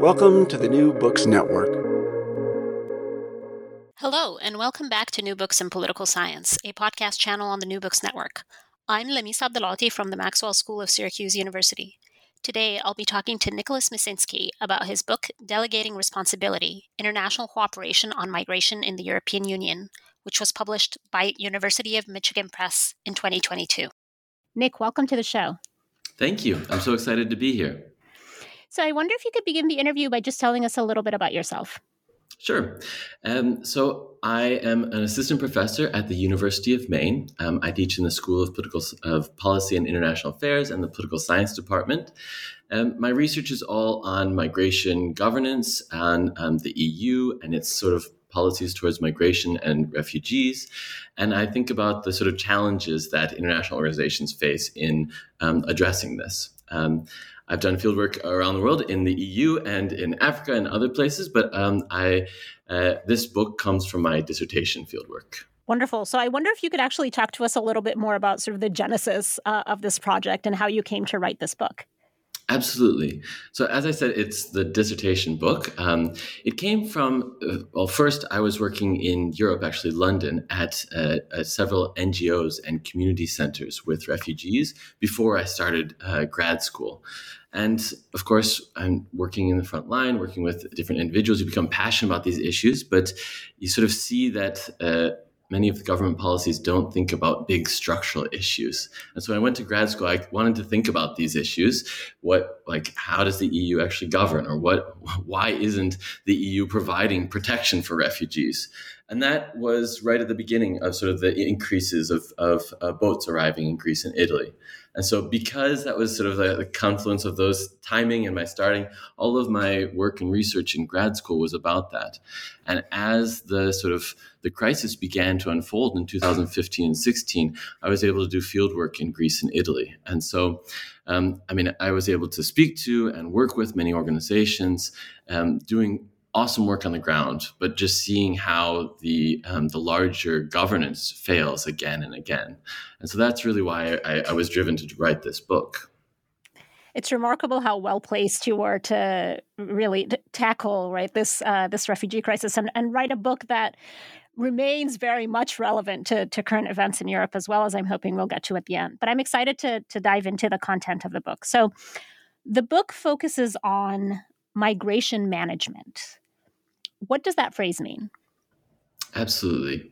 Welcome to the New Books Network. Hello, and welcome back to New Books in Political Science, a podcast channel on the New Books Network. I'm Lamis Abdelaaty from the Maxwell School of Syracuse University. Today, I'll be talking to Nicholas Micinski about his book, Delegating Responsibility International Cooperation on Migration in the European Union, which was published by University of Michigan Press in 2022. Nick, welcome to the show. Thank you. I'm so excited to be here. So I wonder if you could begin the interview by just telling us a little bit about yourself. Sure. Um, so I am an assistant professor at the University of Maine. Um, I teach in the School of Political of Policy and International Affairs and the Political Science Department. Um, my research is all on migration governance and um, the EU and its sort of policies towards migration and refugees. And I think about the sort of challenges that international organizations face in um, addressing this. Um, I've done fieldwork around the world in the EU and in Africa and other places, but um, I uh, this book comes from my dissertation fieldwork. Wonderful. So I wonder if you could actually talk to us a little bit more about sort of the genesis uh, of this project and how you came to write this book. Absolutely. So, as I said, it's the dissertation book. Um, it came from, uh, well, first, I was working in Europe, actually, London, at, uh, at several NGOs and community centers with refugees before I started uh, grad school. And of course, I'm working in the front line, working with different individuals who become passionate about these issues, but you sort of see that uh, many of the government policies don't think about big structural issues. And so when I went to grad school, I wanted to think about these issues. What, like, how does the EU actually govern, or what, why isn't the EU providing protection for refugees? And that was right at the beginning of sort of the increases of, of uh, boats arriving in Greece and Italy. And so, because that was sort of the, the, confluence of those timing and my starting, all of my work and research in grad school was about that. And as the sort of the crisis began to unfold in 2015 and 16, I was able to do field work in Greece and Italy. And so, um, I mean, I was able to speak to and work with many organizations, um, doing awesome work on the ground, but just seeing how the um, the larger governance fails again and again, and so that's really why I, I was driven to write this book. It's remarkable how well placed you were to really t- tackle right this uh, this refugee crisis and, and write a book that remains very much relevant to, to current events in Europe, as well as I'm hoping we'll get to at the end. But I'm excited to to dive into the content of the book. So, the book focuses on migration management. What does that phrase mean? Absolutely.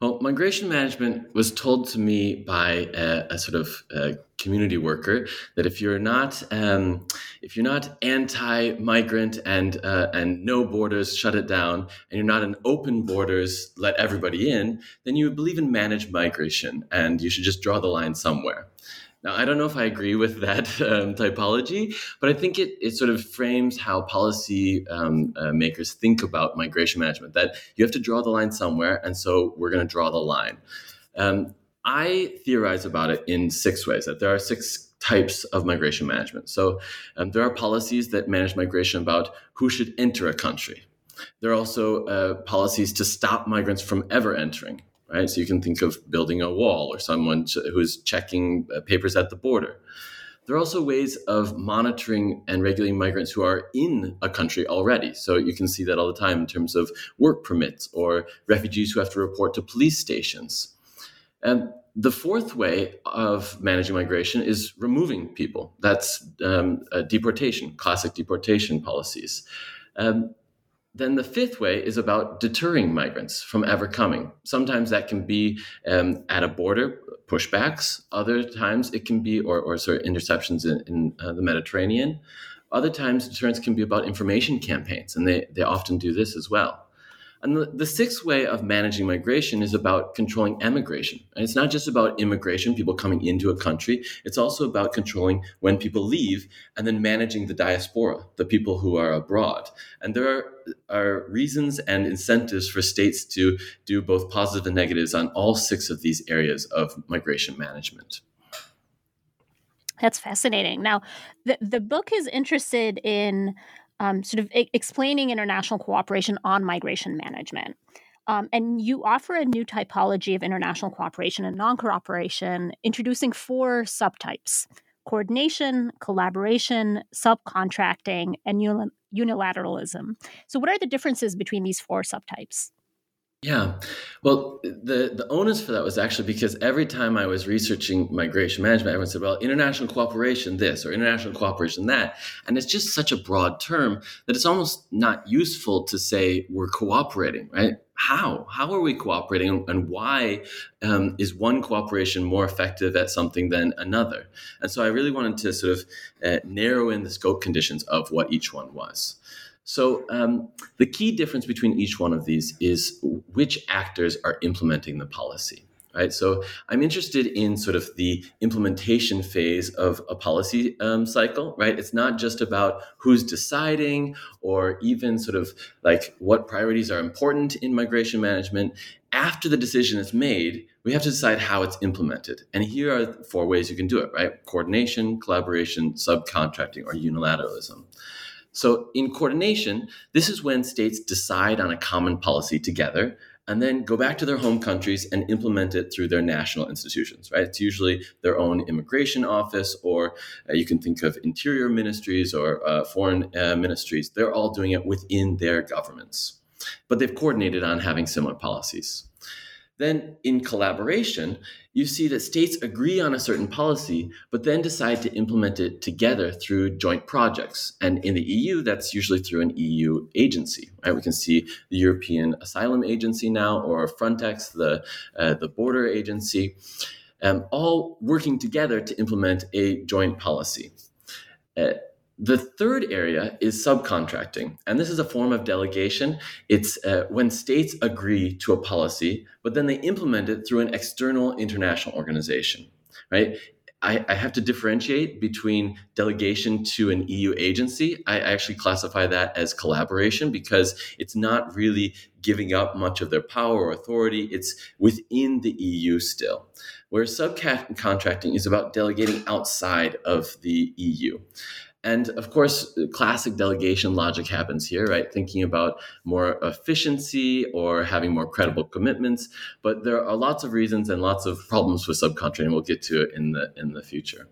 Well, migration management was told to me by a, a sort of a community worker that if you're not um, if you're not anti-migrant and uh, and no borders, shut it down, and you're not an open borders, let everybody in, then you believe in managed migration, and you should just draw the line somewhere. Now, I don't know if I agree with that um, typology, but I think it, it sort of frames how policy um, uh, makers think about migration management that you have to draw the line somewhere, and so we're going to draw the line. Um, I theorize about it in six ways that there are six types of migration management. So um, there are policies that manage migration about who should enter a country. There are also uh, policies to stop migrants from ever entering. Right, so you can think of building a wall or someone who's checking uh, papers at the border. There are also ways of monitoring and regulating migrants who are in a country already. So you can see that all the time in terms of work permits or refugees who have to report to police stations. And the fourth way of managing migration is removing people. That's um, deportation, classic deportation policies. Um, then the fifth way is about deterring migrants from ever coming. Sometimes that can be um, at a border, pushbacks. Other times it can be, or, or sort of interceptions in, in uh, the Mediterranean. Other times deterrence can be about information campaigns, and they, they often do this as well. And the, the, sixth way of managing migration is about controlling emigration. And it's not just about immigration, people coming into a country. It's also about controlling when people leave and then managing the diaspora, the people who are abroad. And there are, are reasons and incentives for states to do both positive and negatives on all six of these areas of migration management. That's fascinating. Now, the, the book is interested in um, sort of I- explaining international cooperation on migration management. Um, and you offer a new typology of international cooperation and non cooperation, introducing four subtypes coordination, collaboration, subcontracting, and unilateralism. So, what are the differences between these four subtypes? Yeah. Well, the, the onus for that was actually because every time I was researching migration management, everyone said, well, international cooperation this or international cooperation that. And it's just such a broad term that it's almost not useful to say we're cooperating, right? How? How are we cooperating and why um, is one cooperation more effective at something than another? And so I really wanted to sort of uh, narrow in the scope conditions of what each one was. So um, the key difference between each one of these is which actors are implementing the policy. Right, so I'm interested in sort of the implementation phase of a policy um, cycle. Right, it's not just about who's deciding or even sort of like what priorities are important in migration management. After the decision is made, we have to decide how it's implemented. And here are four ways you can do it. Right, coordination, collaboration, subcontracting, or unilateralism. So, in coordination, this is when states decide on a common policy together and then go back to their home countries and implement it through their national institutions, right? It's usually their own immigration office, or uh, you can think of interior ministries or uh, foreign uh, ministries. They're all doing it within their governments, but they've coordinated on having similar policies. Then, in collaboration, you see that states agree on a certain policy, but then decide to implement it together through joint projects. And in the EU, that's usually through an EU agency. Right? We can see the European Asylum Agency now, or Frontex, the uh, the border agency, um, all working together to implement a joint policy. Uh, the third area is subcontracting, and this is a form of delegation. It's uh, when states agree to a policy, but then they implement it through an external international organization, right? I, I, have to differentiate between delegation to an EU agency. I actually classify that as collaboration because it's not really giving up much of their power or authority. It's within the EU still. Whereas subcontracting is about delegating outside of the EU. And of course, classic delegation logic happens here, right? Thinking about more efficiency or having more credible commitments. But there are lots of reasons and lots of problems with subcontracting. We'll get to it in the in the future.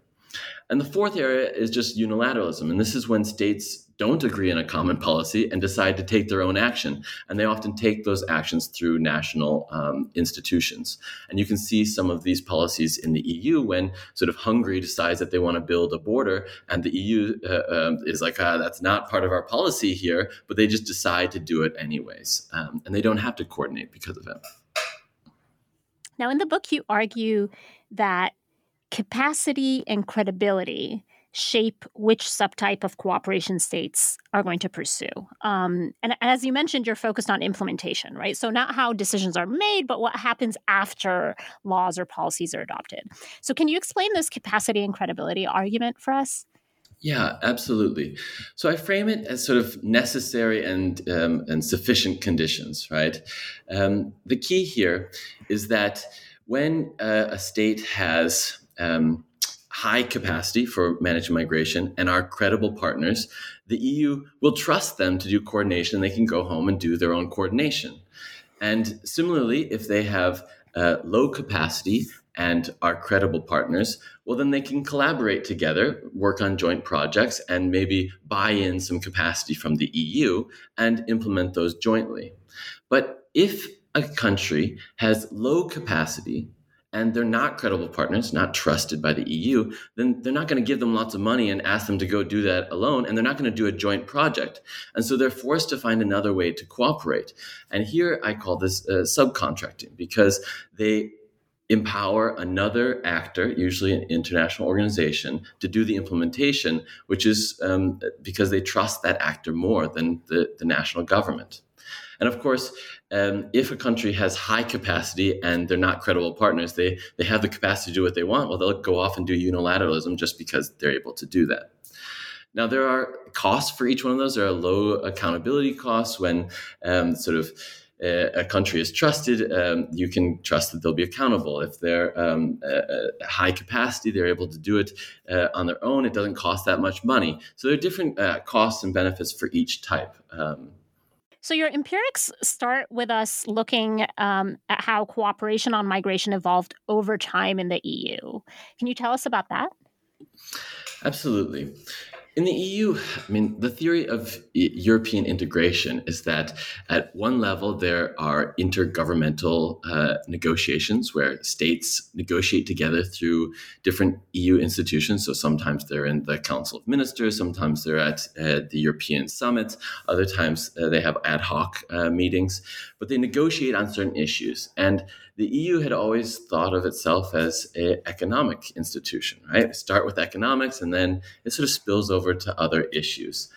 And the fourth area is just unilateralism. And this is when states don't agree on a common policy and decide to take their own action. And they often take those actions through national um, institutions. And you can see some of these policies in the EU when sort of Hungary decides that they want to build a border, and the EU uh, um, is like, ah, that's not part of our policy here, but they just decide to do it anyways. Um, and they don't have to coordinate because of it. Now, in the book, you argue that capacity and credibility shape which subtype of cooperation states are going to pursue. Um, and as you mentioned, you're focused on implementation, right? So, not how decisions are made, but what happens after laws or policies are adopted. So, can you explain this capacity and credibility argument for us? Yeah, absolutely. So I frame it as sort of necessary and um, and sufficient conditions, right? Um, the key here is that when uh, a state has um, high capacity for managing migration and are credible partners, the EU will trust them to do coordination they can go home and do their own coordination. And similarly, if they have uh, low capacity and are credible partners, well, then they can collaborate together, work on joint projects, and maybe buy in some capacity from the EU and implement those jointly. But if a country has low capacity and they're not credible partners, not trusted by the EU, then they're not going to give them lots of money and ask them to go do that alone, and they're not going to do a joint project. And so they're forced to find another way to cooperate. And here I call this uh, subcontracting because they empower another actor, usually an international organization, to do the implementation, which is um, because they trust that actor more than the, the national government. And of course, um, if a country has high capacity and they're not credible partners, they, they have the capacity to do what they want, well, they'll go off and do unilateralism just because they're able to do that. Now, there are costs for each one of those. There are low accountability costs when um, sort of uh, a country is trusted, um, you can trust that they'll be accountable. If they're um, high capacity, they're able to do it uh, on their own. It doesn't cost that much money. So there are different uh, costs and benefits for each type. Um, so, your empirics start with us looking um, at how cooperation on migration evolved over time in the EU. Can you tell us about that? Absolutely. In the EU, I mean, the theory of European integration is that at one level there are intergovernmental uh, negotiations where states negotiate together through different EU institutions. So sometimes they're in the Council of Ministers, sometimes they're at uh, the European Summit, other times uh, they have ad hoc uh, meetings, but they negotiate on certain issues. And the EU had always thought of itself as an economic institution, right? Start with economics and then it sort of spills over to other issues.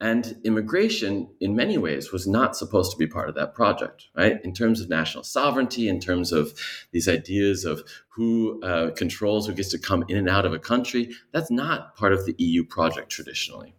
And immigration, in many ways, was not supposed to be part of that project, right? In terms of national sovereignty, in terms of these ideas of who uh, controls who gets to come in and out of a country, that's not part of the EU project traditionally.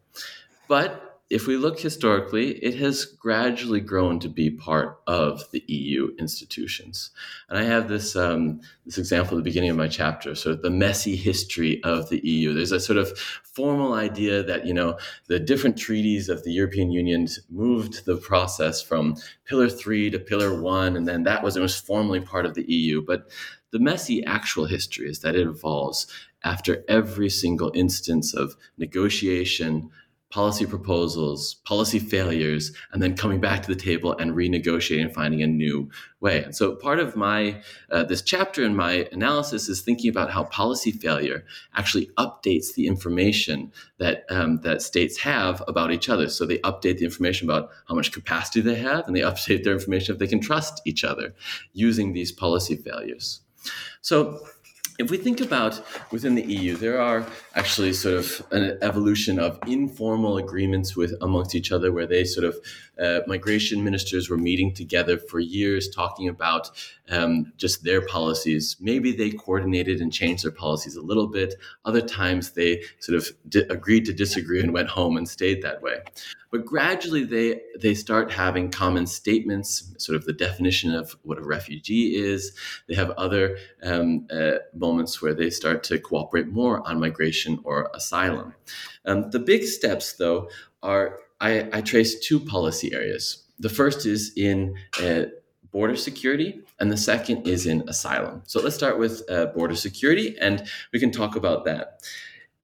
But if we look historically, it has gradually grown to be part of the EU institutions. And I have this um, this example at the beginning of my chapter, sort of the messy history of the EU. There's a sort of formal idea that you know the different treaties of the European Union moved the process from Pillar Three to Pillar One, and then that was it was formally part of the EU. But the messy actual history is that it evolves after every single instance of negotiation policy proposals, policy failures, and then coming back to the table and renegotiating and finding a new way. And so part of my uh, this chapter in my analysis is thinking about how policy failure actually updates the information that um, that states have about each other. So they update the information about how much capacity they have, and they update their information if they can trust each other using these policy failures. So if we think about within the EU, there are actually sort of an evolution of informal agreements with amongst each other, where they sort of uh, migration ministers were meeting together for years, talking about um, just their policies. Maybe they coordinated and changed their policies a little bit. Other times they sort of di- agreed to disagree and went home and stayed that way. But gradually they they start having common statements, sort of the definition of what a refugee is. They have other um, uh, moments where they start to cooperate more on migration or asylum. Um, the big steps, though, are I, I trace two policy areas. The first is in uh, border security, and the second is in asylum. So let's start with uh, border security, and we can talk about that.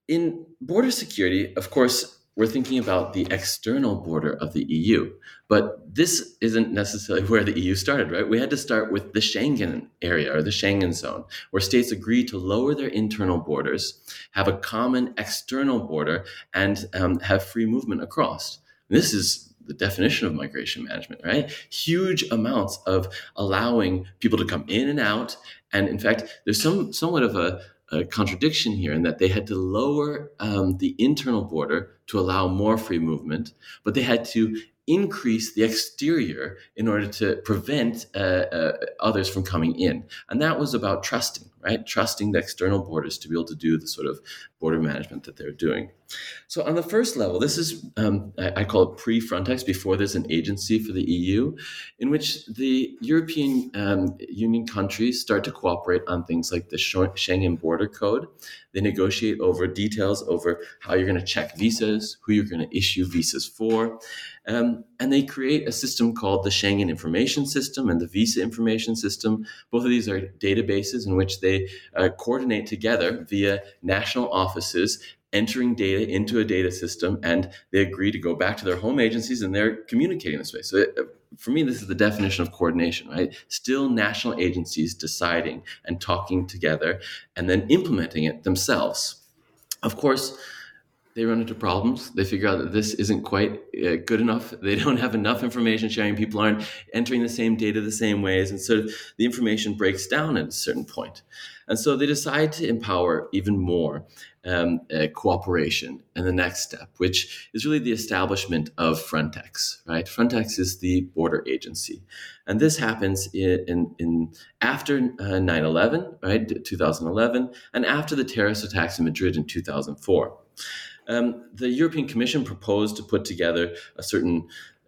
In border security, of course, we're thinking about the external border of the EU. But this isn't necessarily where the EU started, right? We had to start with the Schengen area or the Schengen zone, where states agreed to lower their internal borders, have a common external border, and um, have free movement across. This is the definition of migration management, right? Huge amounts of allowing people to come in and out. And in fact, there's some somewhat of a, a contradiction here in that they had to lower um, the internal border to allow more free movement, but they had to increase the exterior in order to prevent uh, uh, others from coming in. And that was about trusting, right? Trusting the external borders to be able to do the sort of border management that they're doing. So, on the first level, this is, um, I, I, call it pre Frontex, before there's an agency for the EU, in which the European um, Union countries start to cooperate on things like the Schengen Border Code. They negotiate over details over how you're going to check visas, who you're going to issue visas for. Um, and they create a system called the Schengen Information System and the Visa Information System. Both of these are databases in which they uh, coordinate together via national offices entering data into a data system and they agree to go back to their home agencies and they're communicating this way. So it, uh, for me, this is the definition of coordination, right? Still national agencies deciding and talking together and then implementing it themselves. Of course, they run into problems. They figure out that this isn't quite uh, good enough. They don't have enough information sharing. People aren't entering the same data the same ways. And so the information breaks down at a certain point. And so they decide to empower even more um, uh, cooperation and the next step, which is really the establishment of Frontex, right? Frontex is the border agency. And this happens in, in, in after 9-11, uh, right, 2011, and after the terrorist attacks in Madrid in 2004. Um, the European Commission proposed to put together a certain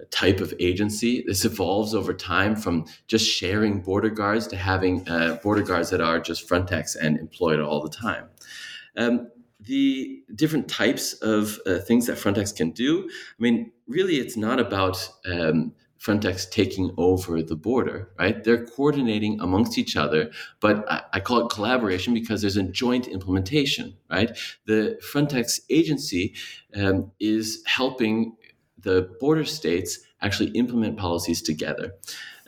type of agency. This evolves over time from just sharing border guards to having uh, border guards that are just Frontex and employed all the time. Um, the different types of uh, things that Frontex can do. I mean, really, it's not about um, Frontex taking over the border, right? They're coordinating amongst each other, but I, I, call it collaboration because there's a joint implementation, right? The Frontex agency um, is helping the border states actually implement policies together.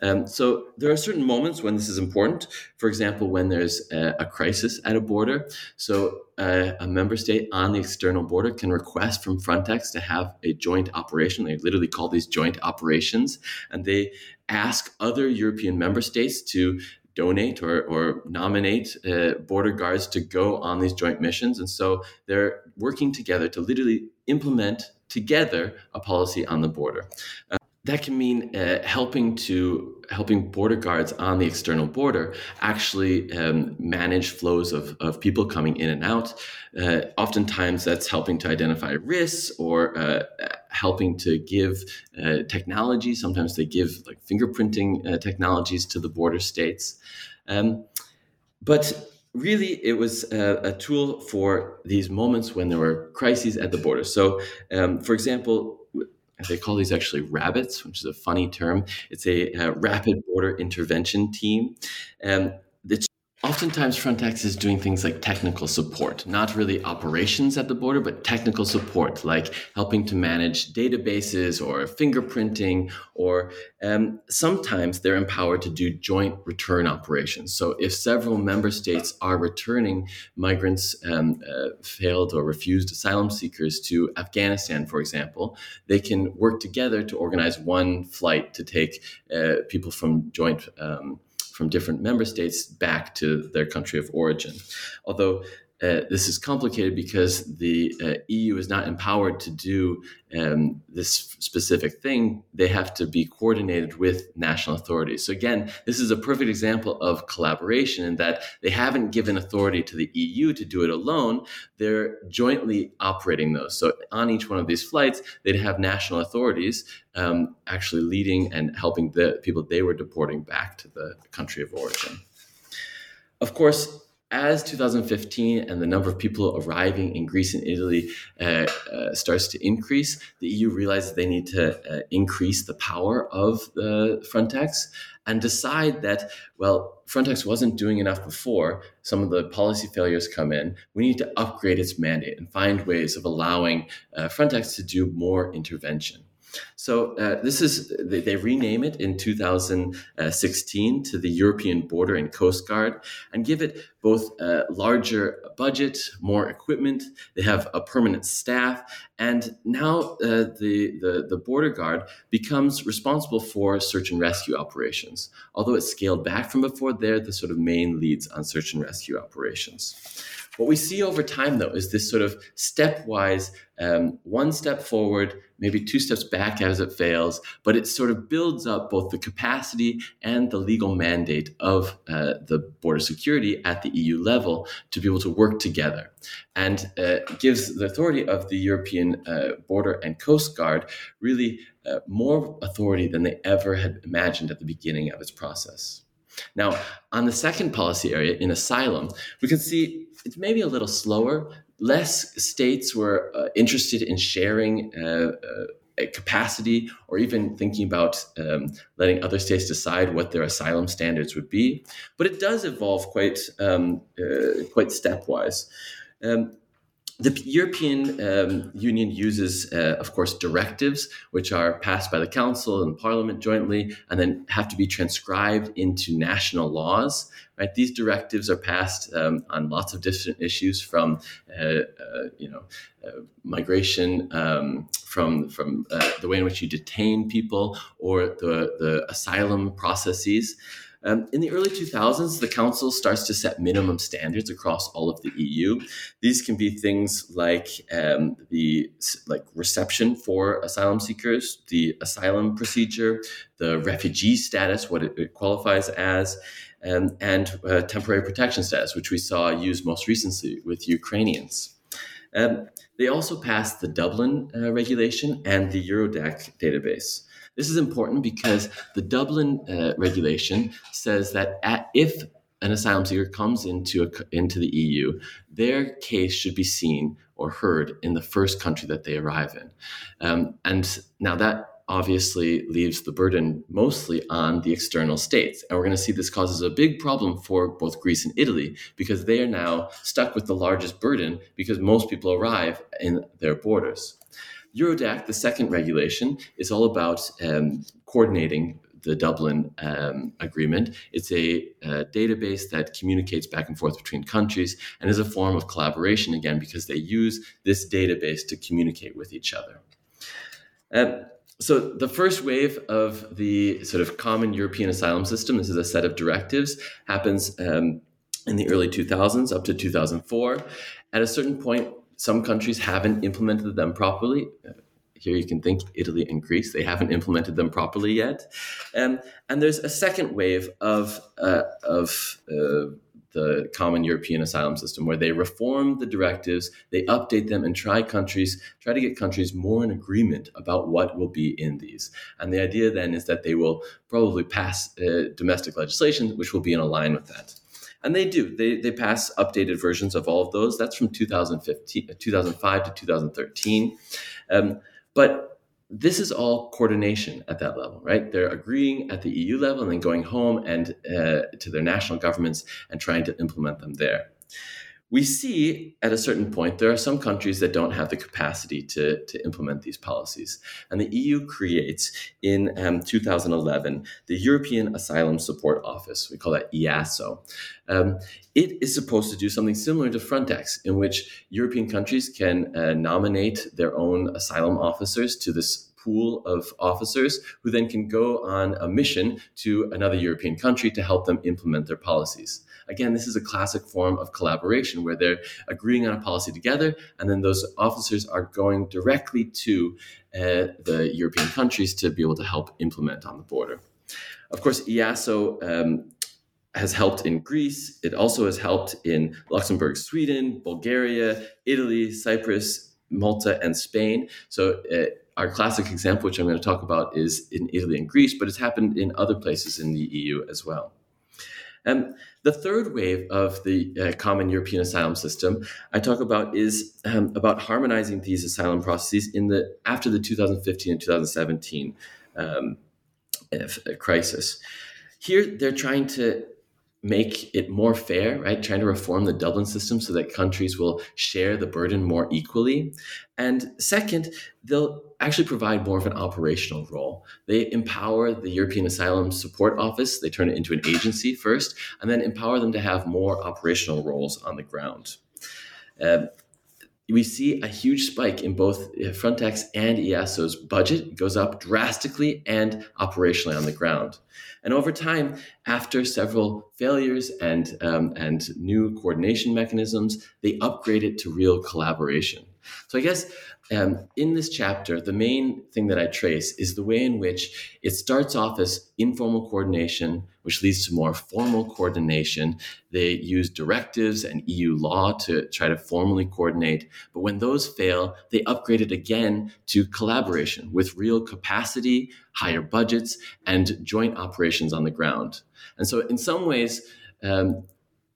Um, so there are certain moments when this is important. For example, when there's a, a crisis at a border. So uh, a member state on the external border can request from Frontex to have a joint operation. They literally call these joint operations, and they ask other European member states to donate or, or nominate uh, border guards to go on these joint missions. And so they're working together to literally implement together a policy on the border. Uh, that can mean uh, helping to helping border guards on the external border actually um, manage flows of, of people coming in and out. Uh, oftentimes, that's helping to identify risks or uh, helping to give uh, technology. Sometimes they give like fingerprinting uh, technologies to the border states. Um, but really it was a, a, tool for these moments when there were crises at the border so um, for example they call these actually rabbits, which is a funny term. It's a, a rapid border intervention team. It's Oftentimes, Frontex is doing things like technical support, not really operations at the border, but technical support, like helping to manage databases or fingerprinting, or um, sometimes they're empowered to do joint return operations. So, if several member states are returning migrants, um, uh, failed or refused asylum seekers to Afghanistan, for example, they can work together to organize one flight to take uh, people from joint. Um, from different member states back to their country of origin. Although uh, this is complicated because the uh, EU is not empowered to do um, this specific thing. They have to be coordinated with national authorities. So, again, this is a perfect example of collaboration in that they haven't given authority to the EU to do it alone. They're jointly operating those. So, on each one of these flights, they'd have national authorities um, actually leading and helping the people they were deporting back to the country of origin. Of course, as 2015 and the number of people arriving in Greece and Italy uh, uh, starts to increase, the EU realizes they need to uh, increase the power of the Frontex and decide that, well, Frontex wasn't doing enough before. Some of the policy failures come in. We need to upgrade its mandate and find ways of allowing uh, Frontex to do more intervention. So uh, this is they, they, rename it in 2016 to the European Border and Coast Guard and give it both a larger budget, more equipment. They have a permanent staff, and now uh, the, the the border guard becomes responsible for search and rescue operations. Although it's scaled back from before, they're the sort of main leads on search and rescue operations. What we see over time, though, is this sort of stepwise, um, one step forward, maybe two steps back as it fails, but it sort of builds up both the capacity and the legal mandate of uh, the border security at the EU level to be able to work together and uh, gives the authority of the European uh, Border and Coast Guard really uh, more authority than they ever had imagined at the beginning of its process. Now, on the second policy area in asylum, we can see it's maybe a little slower. Less states were uh, interested in sharing uh, uh, capacity or even thinking about um, letting other states decide what their asylum standards would be. But it does evolve quite um, uh, quite stepwise. Um, the European um, Union uses, uh, of course, directives which are passed by the Council and Parliament jointly, and then have to be transcribed into national laws. Right? These directives are passed um, on lots of different issues, from uh, uh, you know uh, migration, um, from from uh, the way in which you detain people, or the the asylum processes. Um, in the early 2000s, the Council starts to set minimum standards across all of the EU. These can be things like um, the like reception for asylum seekers, the asylum procedure, the refugee status, what it, it qualifies as, um, and uh, temporary protection status, which we saw used most recently with Ukrainians. Um, they also passed the Dublin uh, regulation and the Eurodac database. This is important because the Dublin uh, regulation says that at, if an asylum seeker comes into a, into the EU, their case should be seen or heard in the first country that they arrive in. Um, and now that obviously leaves the burden mostly on the external states. And we're going to see this causes a big problem for both Greece and Italy because they are now stuck with the largest burden because most people arrive in their borders. Eurodac, the second regulation, is all about um, coordinating the Dublin um, Agreement. It's a, a, database that communicates back and forth between countries and is a form of collaboration, again, because they use this database to communicate with each other. Um, so, the first wave of the sort of common European asylum system, this is a set of directives, happens um, in the early 2000s up to 2004. At a certain point, some countries haven't implemented them properly. Here you can think Italy and Greece, they haven't implemented them properly yet. Um, and there's a second wave of, uh, of uh, the common European asylum system where they reform the directives, they update them, and try countries, try to get countries more in agreement about what will be in these. And the idea then is that they will probably pass uh, domestic legislation which will be in line with that. And they do. They, they pass updated versions of all of those. That's from 2015, 2005 to 2013. Um, but this is all coordination at that level, right? They're agreeing at the EU level and then going home and uh, to their national governments and trying to implement them there we see at a certain point there are some countries that don't have the capacity to, to implement these policies. And the EU creates in um, 2011 the European Asylum Support Office. We call that EASO. Um, it is supposed to do something similar to Frontex, in which European countries can uh, nominate their own asylum officers to this pool of officers who then can go on a mission to another European country to help them implement their policies. Again, this is a classic form of collaboration where they're agreeing on a policy together, and then those officers are going directly to uh, the European countries to be able to help implement on the border. Of course, EASO um, has helped in Greece. It also has helped in Luxembourg, Sweden, Bulgaria, Italy, Cyprus, Malta, and Spain. So, uh, our classic example, which I'm going to talk about, is in Italy and Greece, but it's happened in other places in the EU as well. Um, the third wave of the uh, common European asylum system I talk about is um, about harmonizing these asylum processes in the after the 2015 and 2017 um, uh, crisis. Here, they're trying to make it more fair, right? Trying to reform the Dublin system so that countries will share the burden more equally. And second, they'll actually provide more of an operational role. They empower the European Asylum Support Office, they turn it into an agency first, and then empower them to have more operational roles on the ground. Uh, we see a huge spike in both Frontex and EASO's budget it goes up drastically and operationally on the ground. And over time, after several failures and um, and new coordination mechanisms, they upgrade it to real collaboration. So I guess um, in this chapter, the main thing that I trace is the way in which it starts off as informal coordination, which leads to more formal coordination. They use directives and EU law to try to formally coordinate. But when those fail, they upgrade it again to collaboration with real capacity, higher budgets, and joint operations on the ground. And so, in some ways, um,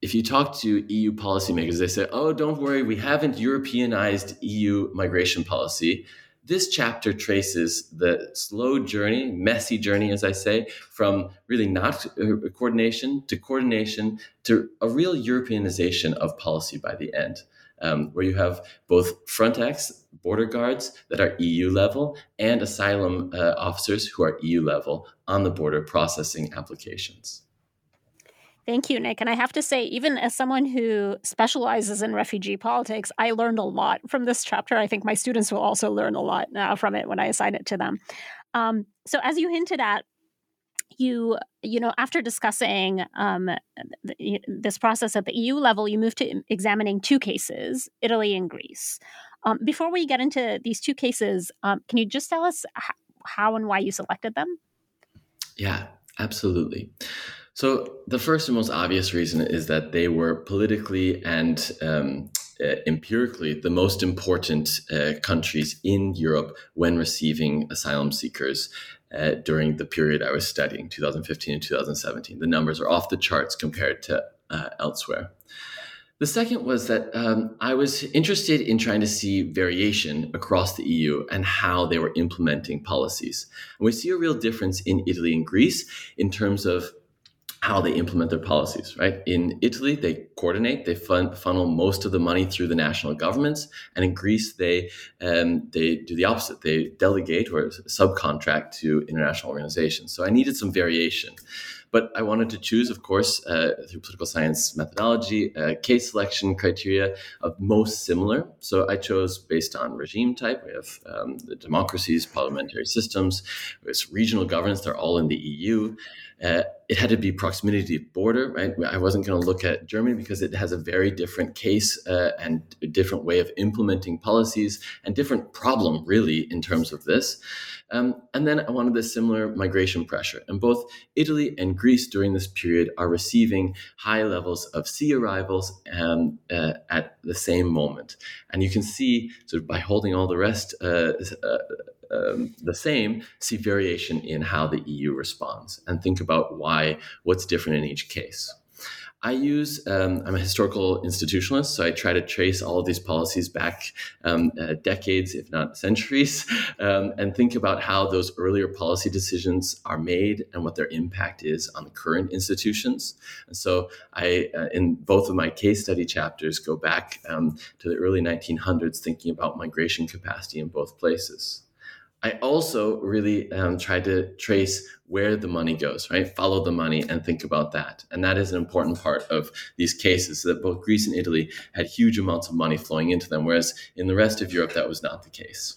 if you talk to EU policymakers, they say, oh, don't worry, we haven't Europeanized EU migration policy. This chapter traces the slow journey, messy journey, as I say, from really not uh, coordination to coordination to a real Europeanization of policy by the end, um, where you have both Frontex, border guards that are EU level, and asylum uh, officers who are EU level on the border processing applications. Thank you, Nick. And I have to say, even as someone who specializes in refugee politics, I learned a lot from this chapter. I think my students will also learn a lot uh, from it when I assign it to them. Um, so, as you hinted at, you you know after discussing um, the, this process at the EU level, you moved to examining two cases, Italy and Greece. Um, before we get into these two cases, um, can you just tell us how and why you selected them? Yeah, absolutely. So, the first and most obvious reason is that they were politically and um, uh, empirically the most important uh, countries in Europe when receiving asylum seekers uh, during the period I was studying, 2015 and 2017. The numbers are off the charts compared to uh, elsewhere. The second was that um, I was interested in trying to see variation across the EU and how they were implementing policies. And we see a real difference in Italy and Greece in terms of how they implement their policies, right? In Italy, they coordinate, they fun- funnel most of the money through the national governments, and in Greece, they um, they do the opposite. They delegate or subcontract to international organizations. So I needed some variation. But I wanted to choose, of course, uh, through political science methodology, uh, case selection criteria of most similar. So I chose based on regime type. We have um, the democracies, parliamentary systems, there's regional governance. They're all in the EU. Uh, it had to be proximity to border, right? I wasn't going to look at Germany because it has a very different case uh, and a different way of implementing policies and different problem, really, in terms of this. Um, and then I wanted a similar migration pressure. And both Italy and Greece during this period are receiving high levels of sea arrivals um, uh, at the same moment. And you can see, sort of by holding all the rest uh, uh um, the same, see variation in how the EU responds and think about why, what's different in each case. I use, um, I'm a historical institutionalist, so I try to trace all of these policies back um, uh, decades, if not centuries, um, and think about how those earlier policy decisions are made and what their impact is on the current institutions. And so I, uh, in both of my case study chapters, go back um, to the early 1900s, thinking about migration capacity in both places. I also really um, tried to trace where the money goes, right? Follow the money and think about that. And that is an important part of these cases that both Greece and Italy had huge amounts of money flowing into them, whereas in the rest of Europe, that was not the case.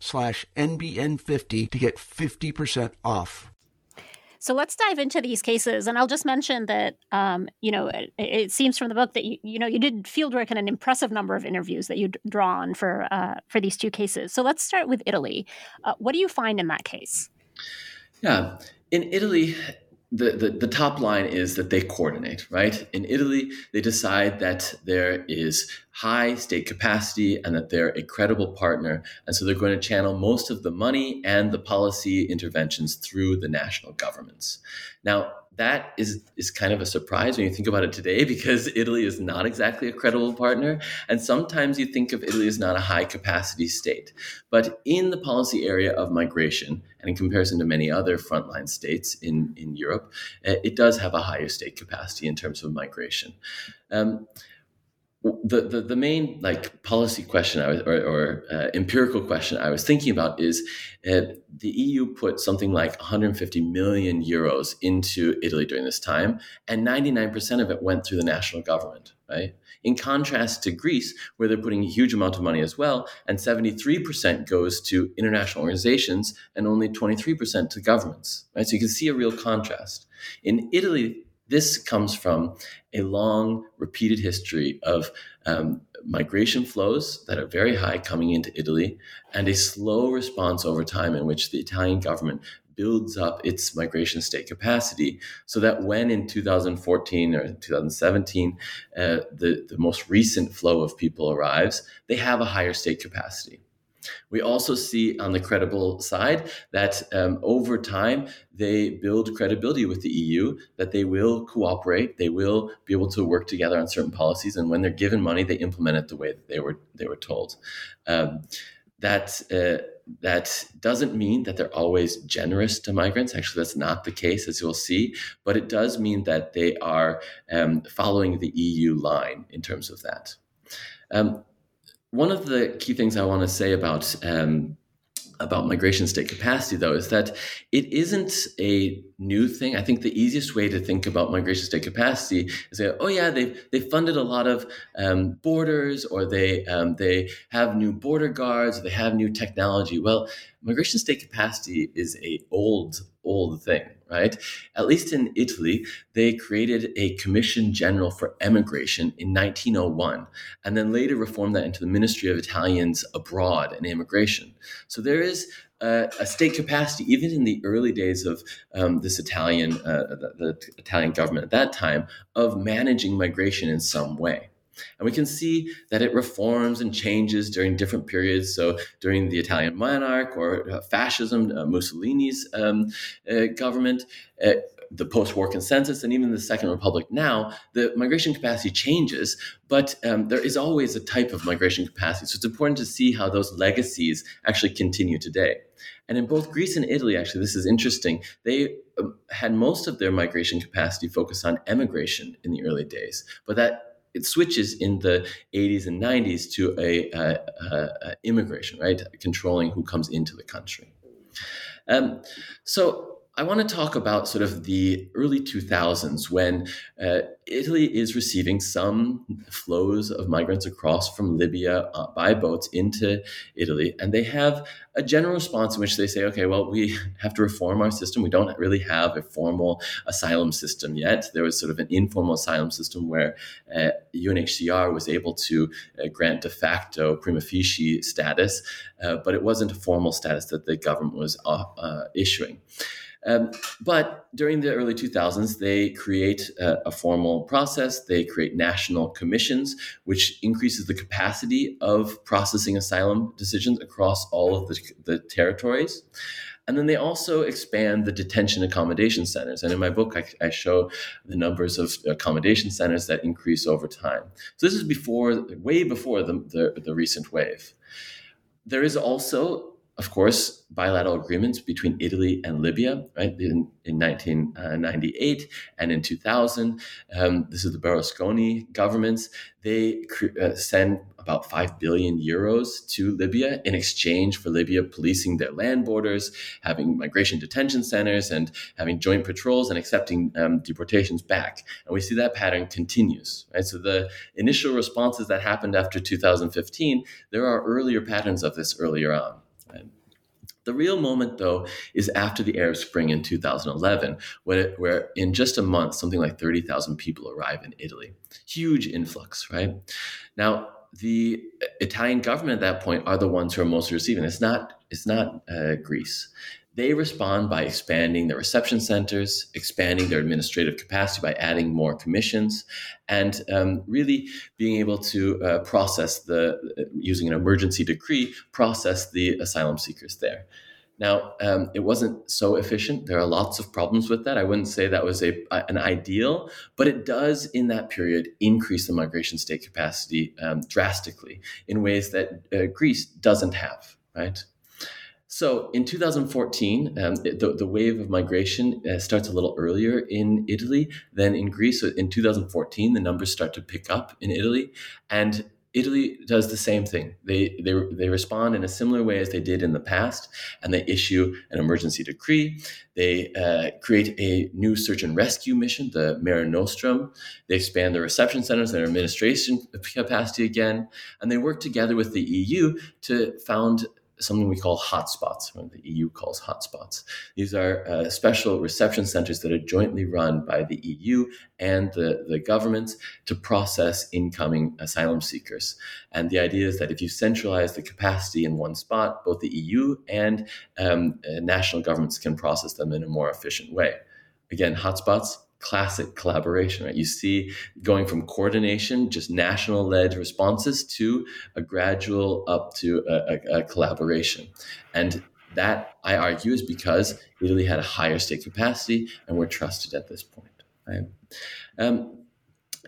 slash NBN50 to get 50% off. So let's dive into these cases, and I'll just mention that um, you know it, it, seems from the book that you, you know you did fieldwork in an impressive number of interviews that you draw on for uh, for these two cases. So let's start with Italy. Uh, what do you find in that case? Yeah, in Italy, the, the, the, top line is that they coordinate, right? In Italy, they decide that there is high state capacity and that they're a credible partner. And so they're going to channel most of the money and the policy interventions through the national governments. Now, that is is kind of a surprise when you think about it today because Italy is not exactly a credible partner and sometimes you think of Italy as not a high capacity state. But in the policy area of migration and in comparison to many other frontline states in in Europe eh, it does have a higher state capacity in terms of migration. Um, the, the, the main like policy question I was, or, or uh, empirical question I was thinking about is uh, the EU put something like 150 million euros into Italy during this time, and 99% of it went through the national government, right? In contrast to Greece, where they're putting a huge amount of money as well, and 73% goes to international organizations and only 23% to governments, right? So you can see a real contrast. In Italy, this comes from a long, repeated history of um, migration flows that are very high coming into Italy and a slow response over time in which the Italian government builds up its migration state capacity so that when in 2014 or 2017 uh, the, the most recent flow of people arrives, they have a higher state capacity. We also see on the credible side that um, over time they build credibility with the EU, that they will cooperate, they will be able to work together on certain policies, and when they're given money, they implement it the way that they were they were told. Um, that uh, that doesn't mean that they're always generous to migrants. Actually, that's not the case, as you'll see. But it does mean that they are um, following the EU line in terms of that. Um, one of the key things I want to say about um, about migration state capacity, though, is that it isn't a new thing. I think the easiest way to think about migration state capacity is that, oh yeah, they've they funded a lot of um, borders, or they um, they have new border guards, or they have new technology. Well, migration state capacity is a old old thing, right? At least in Italy, they created a Commission General for Emigration in 1901, and then later reformed that into the Ministry of Italians Abroad and Immigration. So there is a, a state capacity, even in the early days of um, this Italian, uh, the, the Italian government at that time, of managing migration in some way. And we can see that it reforms and changes during different periods. So during the Italian monarch or uh, fascism, uh, Mussolini's um, uh, government, uh, the post-war consensus, and even the Second Republic now, the migration capacity changes, but um, there is always a type of migration capacity. So it's important to see how those legacies actually continue today. And in both Greece and Italy, actually, this is interesting. They um, had most of their migration capacity focused on emigration in the early days, but that it switches in the 80s and 90s to a, a, a immigration, right? Controlling who comes into the country. Um, so I want to talk about sort of the early 2000s when uh, Italy is receiving some flows of migrants across from Libya uh, by boats into Italy. And they have a general response in which they say, okay, well, we have to reform our system. We don't really have a formal asylum system yet. There was sort of an informal asylum system where uh, UNHCR was able to uh, grant de facto prima facie status, uh, but it wasn't a formal status that the government was uh, issuing. Um, but during the early 2000s, they create a, a, formal process. They create national commissions, which increases the capacity of processing asylum decisions across all of the, the territories. And then they also expand the detention accommodation centers. And in my book, I, I, show the numbers of accommodation centers that increase over time. So this is before, way before the, the, the recent wave. There is also of course, bilateral agreements between Italy and Libya, right, in, in 1998 and in 2000. Um, this is the Berlusconi governments. They uh, send about 5 billion euros to Libya in exchange for Libya policing their land borders, having migration detention centers, and having joint patrols and accepting um, deportations back. And we see that pattern continues, right? So the initial responses that happened after 2015, there are earlier patterns of this earlier on. The real moment, though, is after the Arab Spring in 2011, where, where in just a month, something like 30,000 people arrive in Italy. Huge influx, right? Now, the Italian government at that point are the ones who are most receiving. It's not. It's not uh, Greece. They respond by expanding their reception centers, expanding their administrative capacity by adding more commissions, and um, really being able to uh, process the, using an emergency decree, process the asylum seekers there. Now, um, it wasn't so efficient. There are lots of problems with that. I wouldn't say that was a, an ideal, but it does in that period increase the migration state capacity um, drastically in ways that uh, Greece doesn't have, right? So in 2014, um, the, the, wave of migration uh, starts a little earlier in Italy than in Greece. So in 2014, the numbers start to pick up in Italy. And Italy does the same thing. They, they, they respond in a similar way as they did in the past, and they issue an emergency decree. They uh, create a new search and rescue mission, the Mare Nostrum. They expand their reception centers, and their administration capacity again, and they work together with the EU to found something we call hotspots, the EU calls hotspots. These are uh, special reception centers that are jointly run by the EU and the, the governments to process incoming asylum seekers. And the idea is that if you centralize the capacity in one spot, both the EU and um, uh, national governments can process them in a more efficient way. Again, hotspots, classic collaboration, right? You see going from coordination, just national led responses to a gradual up to a, a, a, collaboration. And that, I argue, is because Italy had a higher state capacity and were trusted at this point. Right? Um,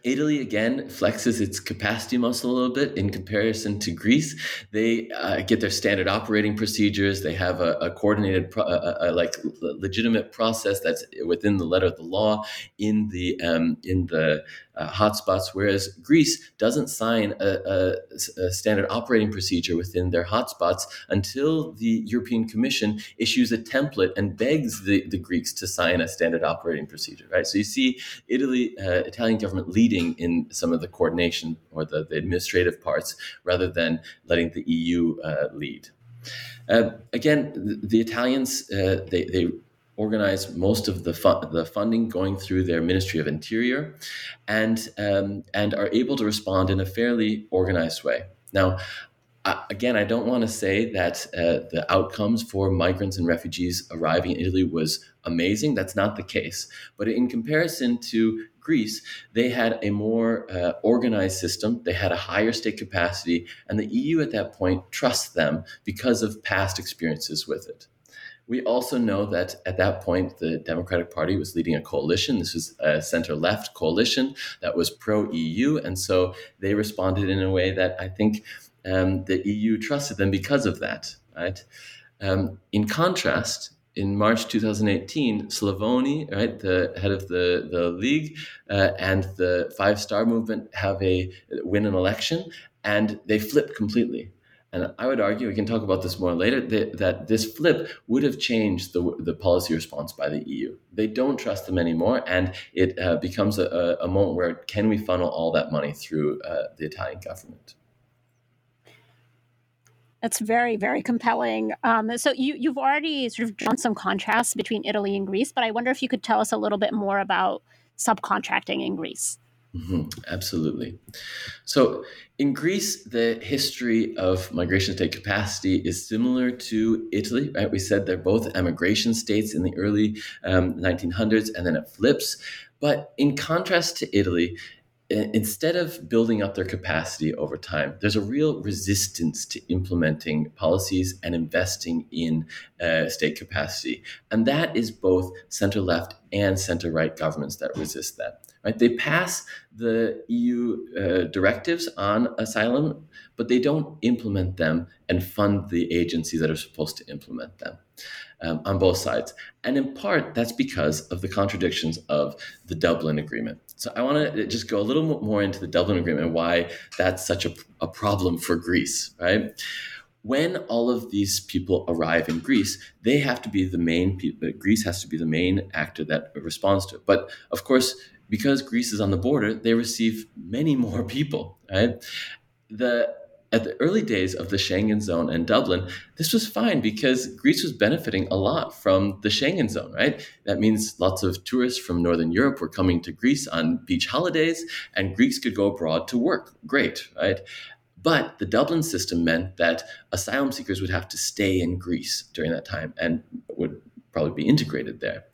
Italy again flexes its capacity muscle a little bit in comparison to Greece. They uh, get their standard operating procedures. They have a, a coordinated, pro- a, a, like legitimate process that's within the letter of the law in the um, in the uh, hotspots, whereas Greece doesn't sign a, a, a, standard operating procedure within their hotspots until the European Commission issues a template and begs the, the Greeks to sign a standard operating procedure, right? So you see Italy, uh, Italian government leading in some of the coordination or the, the administrative parts rather than letting the EU uh, lead. Uh, again, the, the Italians, uh, they, they organize most of the the funding going through their Ministry of Interior, and um, and are able to respond in a fairly organized way. Now, uh, again, I don't want to say that uh, the outcomes for migrants and refugees arriving in Italy was amazing. That's not the case. But in comparison to Greece, they had a more uh, organized system. They had a higher state capacity, and the EU at that point trusts them because of past experiences with it. We also know that at that point, the Democratic Party was leading a coalition. This was a center left coalition that was pro EU. And so they responded in a way that I think um, the EU trusted them because of that. Right. Um, in contrast, in March 2018, Salvini, right, the head of the the league, uh, and the Five Star Movement have a win an election, and they flip completely. And I would argue, we can talk about this more later, that, that, this flip would have changed the, the policy response by the EU. They don't trust them anymore, and it uh, becomes a, a, moment where can we funnel all that money through uh, the Italian government? That's very, very compelling. Um, so you, you've already sort of drawn some contrasts between Italy and Greece, but I wonder if you could tell us a little bit more about subcontracting in Greece. Mm-hmm, absolutely. So, in Greece, the history of migration state capacity is similar to Italy, right? We said they're both emigration states in the early um, 1900s, and then it flips. But in contrast to Italy, instead of building up their capacity over time, there's a real resistance to implementing policies and investing in uh, state capacity. And that is both center left and center right governments that resist that right? They pass the EU uh, directives on asylum, but they don't implement them and fund the agencies that are supposed to implement them um, on both sides. And in part, that's because of the contradictions of the Dublin Agreement. So I want to just go a little more into the Dublin Agreement and why that's such a, a problem for Greece, right? when all of these people arrive in Greece, they have to be the main. people. Greece has to be the main actor that responds to it. But of course, because Greece is on the border, they receive many more people. Right? The at the early days of the Schengen zone and Dublin, this was fine because Greece was benefiting a lot from the Schengen zone, right? That means lots of tourists from Northern Europe were coming to Greece on beach holidays, and Greeks could go abroad to work. Great, right? But the Dublin system meant that asylum seekers would have to stay in Greece during that time and would probably be integrated there.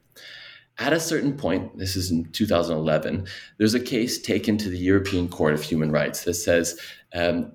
At a certain point, this is in 2011, there's a case taken to the European Court of Human Rights that says um,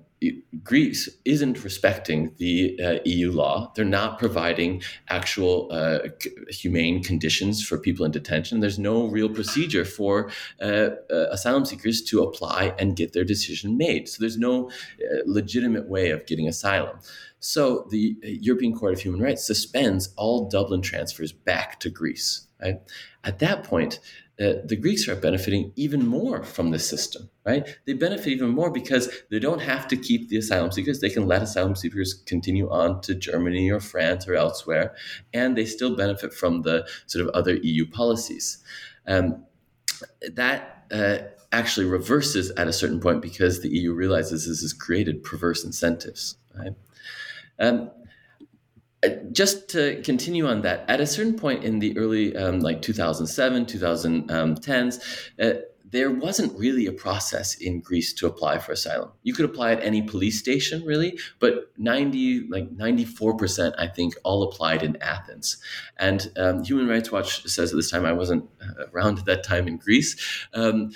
Greece isn't respecting the uh, EU law. They're not providing actual uh, humane conditions for people in detention. There's no real procedure for uh, uh asylum seekers to apply and get their decision made. So there's no uh, legitimate way of getting asylum. So the uh, European Court of Human Rights suspends all Dublin transfers back to Greece. Right? At that point, uh, the Greeks are benefiting even more from this system, right? They benefit even more because they don't have to keep the asylum seekers. They can let asylum seekers continue on to Germany or France or elsewhere, and they still benefit from the sort of other EU policies. Um, that uh, actually reverses at a certain point because the EU realizes this has created perverse incentives, right? Um, just to continue on that, at a certain point in the early um, like 2007, 2010s, uh, there wasn't really a process in Greece to apply for asylum. You could apply at any police station, really, but 90, like 94%, I think, all applied in Athens. And um, Human Rights Watch says at this time, I wasn't uh, around at that time in Greece, um,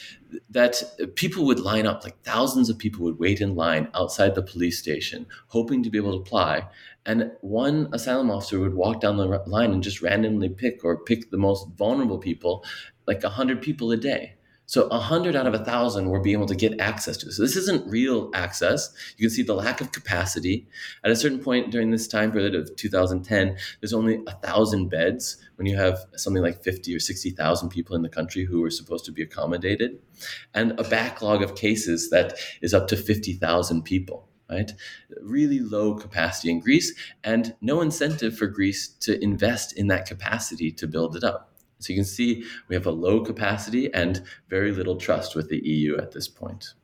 that people would line up, like thousands of people would wait in line outside the police station, hoping to be able to apply. And one asylum officer would walk down the line and just randomly pick or pick the most vulnerable people, like 100 people a day. So 100 out of 1,000 were being able to get access to. So this isn't real access. You can see the lack of capacity. At a certain point during this time period of 2010, there's only 1,000 beds when you have something like 50 or 60,000 people in the country who are supposed to be accommodated, and a backlog of cases that is up to 50,000 people right? Really low capacity in Greece, and no incentive for Greece to invest in that capacity to build it up. So you can see we have a low capacity and very little trust with the EU at this point.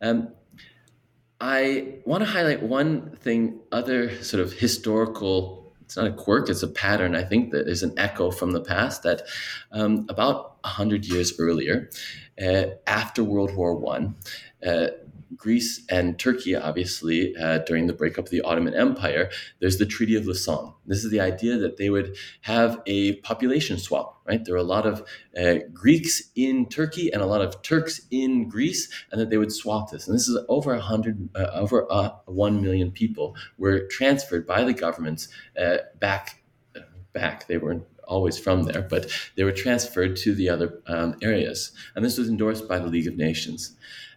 Um, I want to highlight one thing, other sort of historical, it's not a quirk, it's a pattern, I think, that is an echo from the past that um, about 100 years earlier, uh, after World War I, uh, Greece and Turkey, obviously, uh, during the breakup of the Ottoman Empire, there's the Treaty of Lausanne. This is the idea that they would have a population swap, right? There are a lot of uh, Greeks in Turkey and a lot of Turks in Greece, and that they would swap this. And this is over a hundred, uh, over uh, one million people were transferred by the governments uh, back. Back, they weren't always from there, but they were transferred to the other um, areas. And this was endorsed by the League of Nations.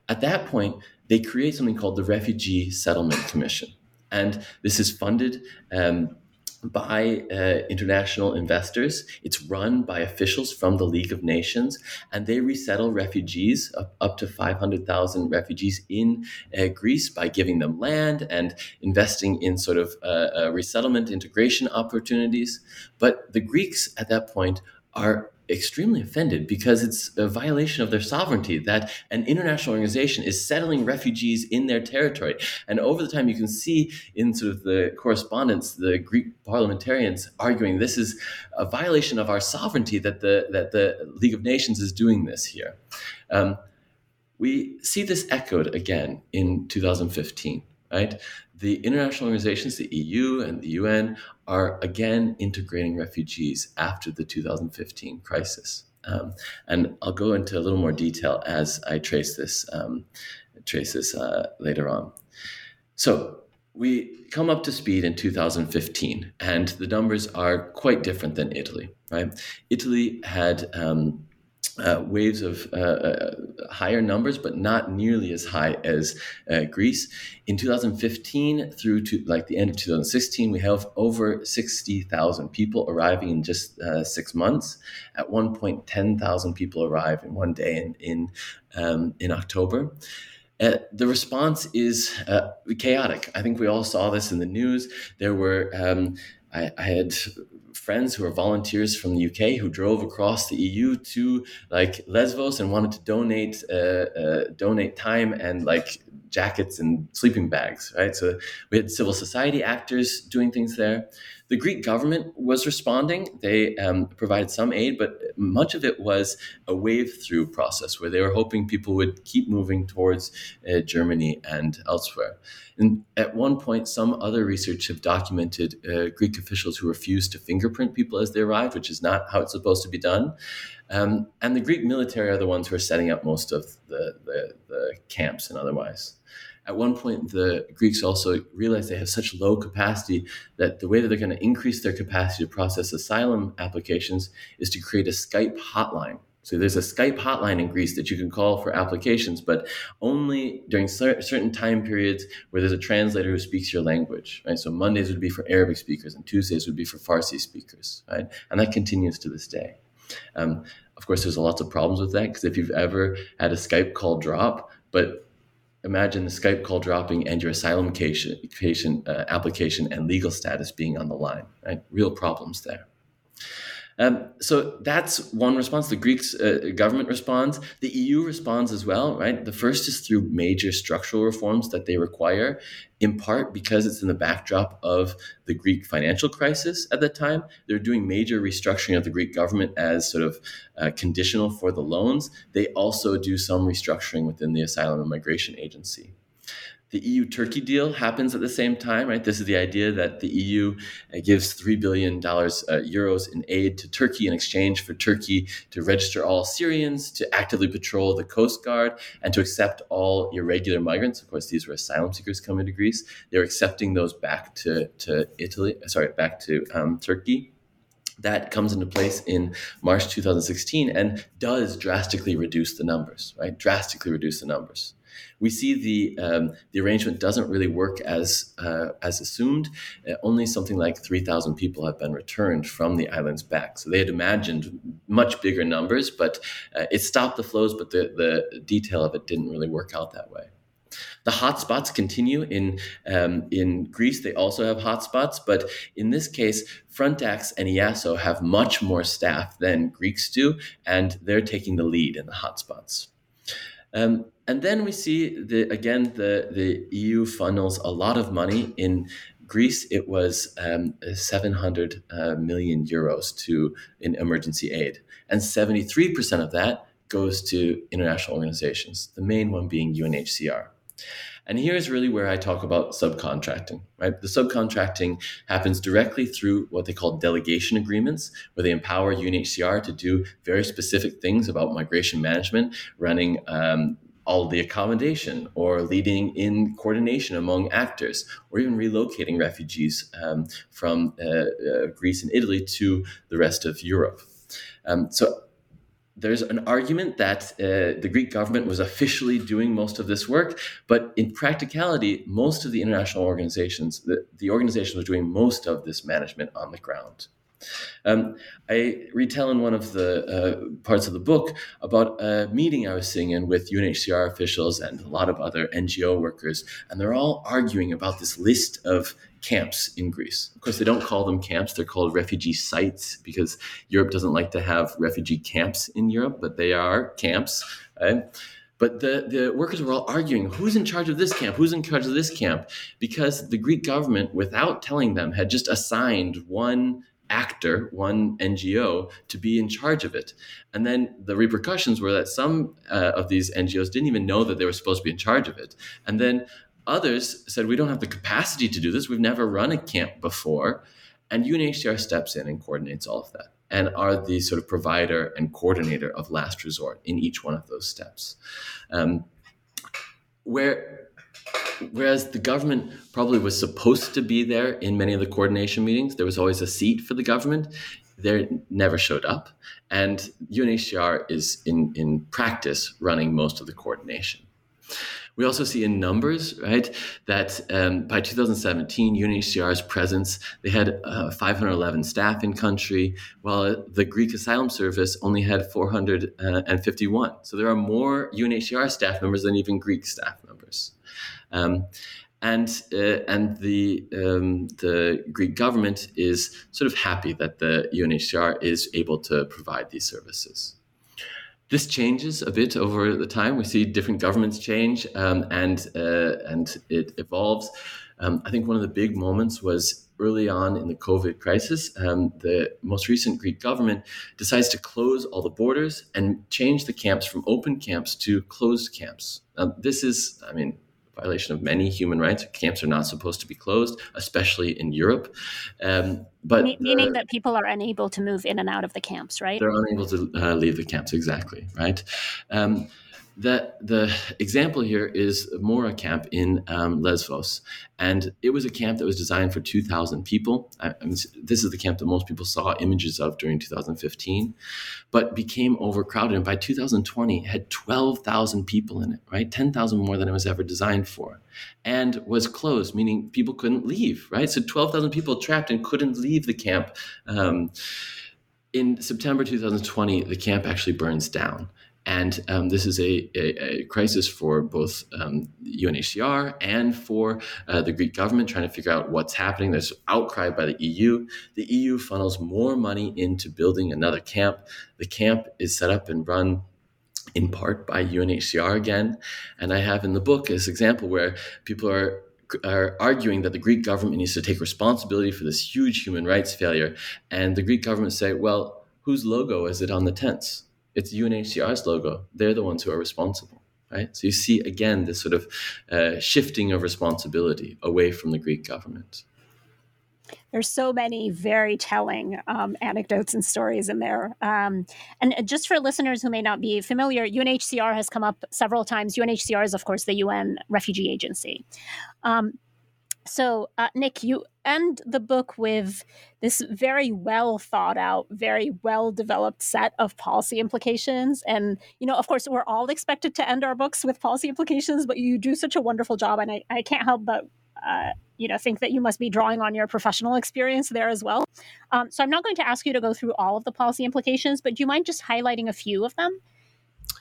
At that point, they create something called the Refugee Settlement Commission. And this is funded um, by uh, international investors. It's run by officials from the League of Nations, and they resettle refugees, up, up to 500,000 refugees in uh, Greece by giving them land and investing in sort of uh, uh resettlement integration opportunities. But the Greeks at that point are extremely offended because it's a violation of their sovereignty that an international organization is settling refugees in their territory. And over the time, you can see in sort of the correspondence, the Greek parliamentarians arguing this is a violation of our sovereignty that the that the League of Nations is doing this here. Um, we see this echoed again in 2015, right? The international organizations, the EU and the UN, are again integrating refugees after the 2015 crisis. Um, and I'll go into a little more detail as I trace this, um, trace this uh, later on. So we come up to speed in 2015, and the numbers are quite different than Italy. Right? Italy had um, uh, waves of uh, uh, higher numbers, but not nearly as high as uh, Greece. In 2015 through to like the end of 2016, we have over 60,000 people arriving in just uh, six months. At one point, 10,000 people arrive in one day in in, um, in October. Uh, the response is uh, chaotic. I think we all saw this in the news. There were um, I, I, had friends who are volunteers from the UK who drove across the EU to like Lesbos and wanted to donate uh, uh, donate time and like jackets and sleeping bags, right? So we had civil society actors doing things there. The Greek government was responding. They um, provided some aid, but much of it was a wave through process where they were hoping people would keep moving towards uh, Germany and elsewhere. And at one point, some other research have documented uh, Greek officials who refused to fingerprint people as they arrived, which is not how it's supposed to be done. Um, and the Greek military are the ones who are setting up most of the, the, the camps and otherwise at one point the greeks also realized they have such low capacity that the way that they're going to increase their capacity to process asylum applications is to create a skype hotline. So there's a skype hotline in greece that you can call for applications but only during certain time periods where there's a translator who speaks your language right? So mondays would be for arabic speakers and tuesdays would be for farsi speakers right? And that continues to this day. Um, of course there's lots of problems with that because if you've ever had a skype call drop but imagine the Skype call dropping and your asylum patient, uh, application and legal status being on the line. Right, real problems there. Um, so that's one response. The Greek uh, government responds. The EU responds as well, right? The first is through major structural reforms that they require, in part because it's in the backdrop of the Greek financial crisis at the time. They're doing major restructuring of the Greek government as sort of uh, conditional for the loans. They also do some restructuring within the Asylum and Migration Agency. The EU Turkey deal happens at the same time, right? This is the idea that the EU uh, gives $3 billion uh, euros in aid to Turkey in exchange for Turkey to register all Syrians, to actively patrol the Coast Guard, and to accept all irregular migrants. Of course, these were asylum seekers coming to Greece. They're accepting those back to, to Italy, sorry, back to um, Turkey that comes into place in March 2016 and does drastically reduce the numbers, right? Drastically reduce the numbers we see the um, the arrangement doesn't really work as uh, as assumed. Uh, only something like three thousand people have been returned from the islands back. So they had imagined much bigger numbers, but uh, it stopped the flows. But the the detail of it didn't really work out that way. The hotspots continue in um, in Greece. They also have hotspots, but in this case, Frontex and EASO have much more staff than Greeks do, and they're taking the lead in the hotspots. Um, and then we see the again the the EU funnels a lot of money in Greece. It was um, 700 uh, million euros to in emergency aid, and 73 percent of that goes to international organizations. The main one being UNHCR. And here's really where I talk about subcontracting, right? The subcontracting happens directly through what they call delegation agreements, where they empower UNHCR to do very specific things about migration management, running um, all the accommodation or leading in coordination among actors or even relocating refugees um, from uh, uh, Greece and Italy to the rest of Europe. Um, so there's an argument that uh, the Greek government was officially doing most of this work, but in practicality, most of the international organizations, the, the organization was doing most of this management on the ground. Um, I retell in one of the uh, parts of the book about a meeting I was sitting in with UNHCR officials and a lot of other NGO workers, and they're all arguing about this list of camps in Greece. Of course, they don't call them camps, they're called refugee sites because Europe doesn't like to have refugee camps in Europe, but they are camps. Right? But the, the workers were all arguing who's in charge of this camp, who's in charge of this camp, because the Greek government, without telling them, had just assigned one actor, one NGO, to be in charge of it. And then the repercussions were that some uh, of these NGOs didn't even know that they were supposed to be in charge of it. And then others said, We don't have the capacity to do this. We've never run a camp before. And UNHCR steps in and coordinates all of that and are the sort of provider and coordinator of last resort in each one of those steps. Um, where whereas the government probably was supposed to be there in many of the coordination meetings, there was always a seat for the government. They never showed up, and UNHCR is in in practice running most of the coordination. We also see in numbers, right, that um, by 2017, UNHCR's presence, they had uh, 511 staff in country, while the Greek Asylum Service only had 451. So there are more UNHCR staff members than even Greek staff members. Um, and uh, and the um, the Greek government is sort of happy that the UNHCR is able to provide these services. this changes a bit over the time. We see different governments change, um, and uh, and it evolves. Um, I think one of the big moments was early on in the COVID crisis. Um, the most recent Greek government decides to close all the borders and change the camps from open camps to closed camps. This is, I mean, violation of many human rights. Camps are not supposed to be closed, especially in Europe. Um, but Me- meaning that people are unable to move in and out of the camps, right? They're unable to uh, leave the camps, exactly, right? Um, the the example here is Moria camp in um, Lesvos, and it was a camp that was designed for 2,000 people. I, I mean, this is the camp that most people saw images of during 2015, but became overcrowded. And by 2020, had 12,000 people in it, right? 10,000 more than it was ever designed for, and was closed, meaning people couldn't leave, right? So 12,000 people trapped and couldn't leave the camp. Um, in September 2020, the camp actually burns down. And um, this is a, a, a, crisis for both um, UNHCR and for uh, the Greek government trying to figure out what's happening. There's outcry by the EU. The EU funnels more money into building another camp. The camp is set up and run in part by UNHCR again. And I have in the book this example where people are are arguing that the Greek government needs to take responsibility for this huge human rights failure. And the Greek government say, well, whose logo is it on the tents? It's UNHCR's logo. They're the ones who are responsible, right? So you see again this sort of uh, shifting of responsibility away from the Greek government. There's so many very telling um, anecdotes and stories in there. Um, and just for listeners who may not be familiar, UNHCR has come up several times. UNHCR is, of course, the UN Refugee Agency. Um, so, uh, Nick, you end the book with this very well thought out, very well developed set of policy implications. And, you know, of course, we're all expected to end our books with policy implications, but you do such a wonderful job. And I, I can't help but, uh, you know, think that you must be drawing on your professional experience there as well. Um, so I'm not going to ask you to go through all of the policy implications, but do you mind just highlighting a few of them?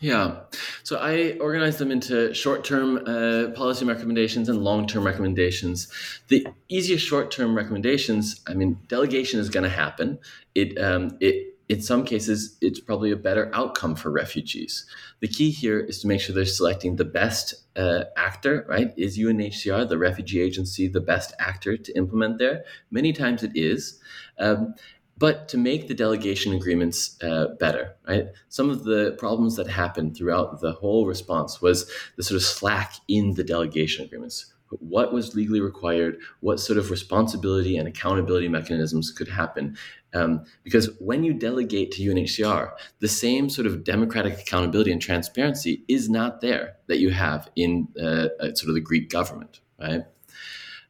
Yeah. So I organized them into short term uh, policy recommendations and long term recommendations. The easiest short term recommendations, I mean, delegation is going to happen. It, um, it, in some cases, it's probably a better outcome for refugees. The key here is to make sure they're selecting the best uh, actor, right? Is UNHCR, the refugee agency, the best actor to implement there? Many times it is. Um, but to make the delegation agreements uh, better, right? Some of the problems that happened throughout the whole response was the sort of slack in the delegation agreements. What was legally required? What sort of responsibility and accountability mechanisms could happen? Um, because when you delegate to UNHCR, the same sort of democratic accountability and transparency is not there that you have in uh, uh sort of the Greek government, right?